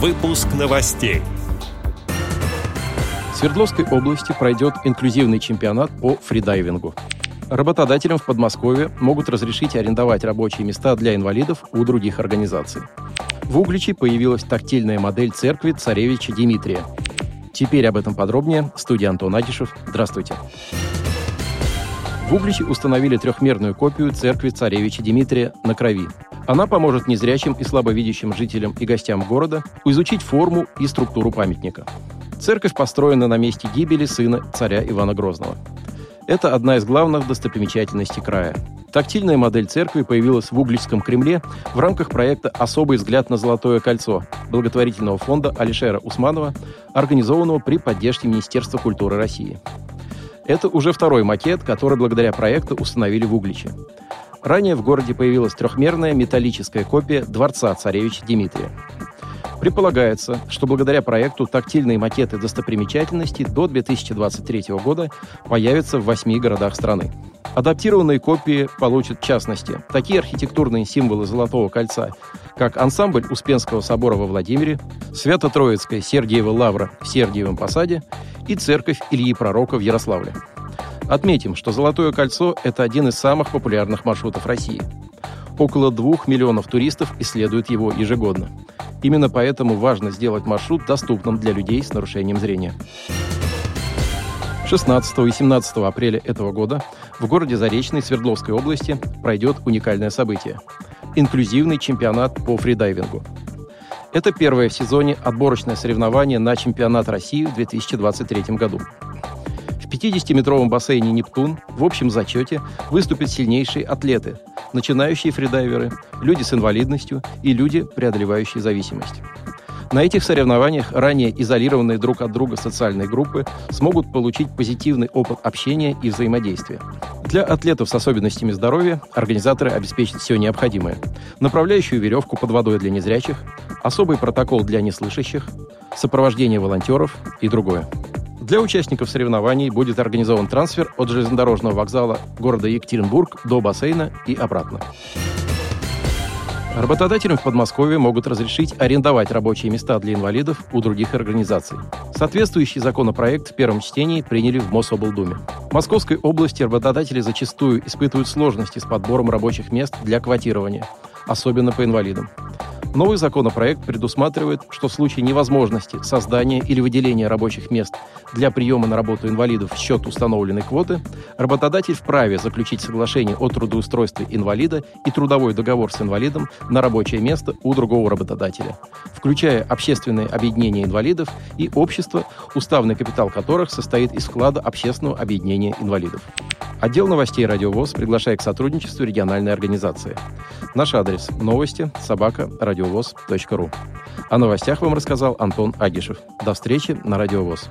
Выпуск новостей. В Свердловской области пройдет инклюзивный чемпионат по фридайвингу. Работодателям в Подмосковье могут разрешить арендовать рабочие места для инвалидов у других организаций. В Угличе появилась тактильная модель церкви царевича Дмитрия. Теперь об этом подробнее. Студия Антон Агишев. Здравствуйте. В Угличе установили трехмерную копию церкви царевича Дмитрия на крови. Она поможет незрячим и слабовидящим жителям и гостям города изучить форму и структуру памятника. Церковь построена на месте гибели сына царя Ивана Грозного. Это одна из главных достопримечательностей края. Тактильная модель церкви появилась в Угличском Кремле в рамках проекта «Особый взгляд на Золотое кольцо» благотворительного фонда Алишера Усманова, организованного при поддержке Министерства культуры России. Это уже второй макет, который благодаря проекту установили в Угличе. Ранее в городе появилась трехмерная металлическая копия дворца царевича Дмитрия. Предполагается, что благодаря проекту тактильные макеты достопримечательностей до 2023 года появятся в восьми городах страны. Адаптированные копии получат, в частности, такие архитектурные символы Золотого кольца, как ансамбль Успенского собора во Владимире, Свято-Троицкая Сергиева лавра в Сергиевом посаде и церковь Ильи Пророка в Ярославле. Отметим, что «Золотое кольцо» — это один из самых популярных маршрутов России. Около двух миллионов туристов исследуют его ежегодно. Именно поэтому важно сделать маршрут доступным для людей с нарушением зрения. 16 и 17 апреля этого года в городе Заречной Свердловской области пройдет уникальное событие – инклюзивный чемпионат по фридайвингу – это первое в сезоне отборочное соревнование на чемпионат России в 2023 году. В 50-метровом бассейне «Нептун» в общем зачете выступят сильнейшие атлеты, начинающие фридайверы, люди с инвалидностью и люди, преодолевающие зависимость. На этих соревнованиях ранее изолированные друг от друга социальные группы смогут получить позитивный опыт общения и взаимодействия. Для атлетов с особенностями здоровья организаторы обеспечат все необходимое. Направляющую веревку под водой для незрячих, особый протокол для неслышащих, сопровождение волонтеров и другое. Для участников соревнований будет организован трансфер от железнодорожного вокзала города Екатеринбург до бассейна и обратно. Работодателям в Подмосковье могут разрешить арендовать рабочие места для инвалидов у других организаций. Соответствующий законопроект в первом чтении приняли в Мособлдуме. В Московской области работодатели зачастую испытывают сложности с подбором рабочих мест для квотирования, особенно по инвалидам. Новый законопроект предусматривает, что в случае невозможности создания или выделения рабочих мест для приема на работу инвалидов в счет установленной квоты, работодатель вправе заключить соглашение о трудоустройстве инвалида и трудовой договор с инвалидом на рабочее место у другого работодателя, включая общественное объединение инвалидов и общество, уставный капитал которых состоит из вклада общественного объединения инвалидов. Отдел новостей «Радиовоз» приглашает к сотрудничеству региональной организации. Наш адрес – новости собака радиовоз.ру. О новостях вам рассказал Антон Агишев. До встречи на Радиовоз.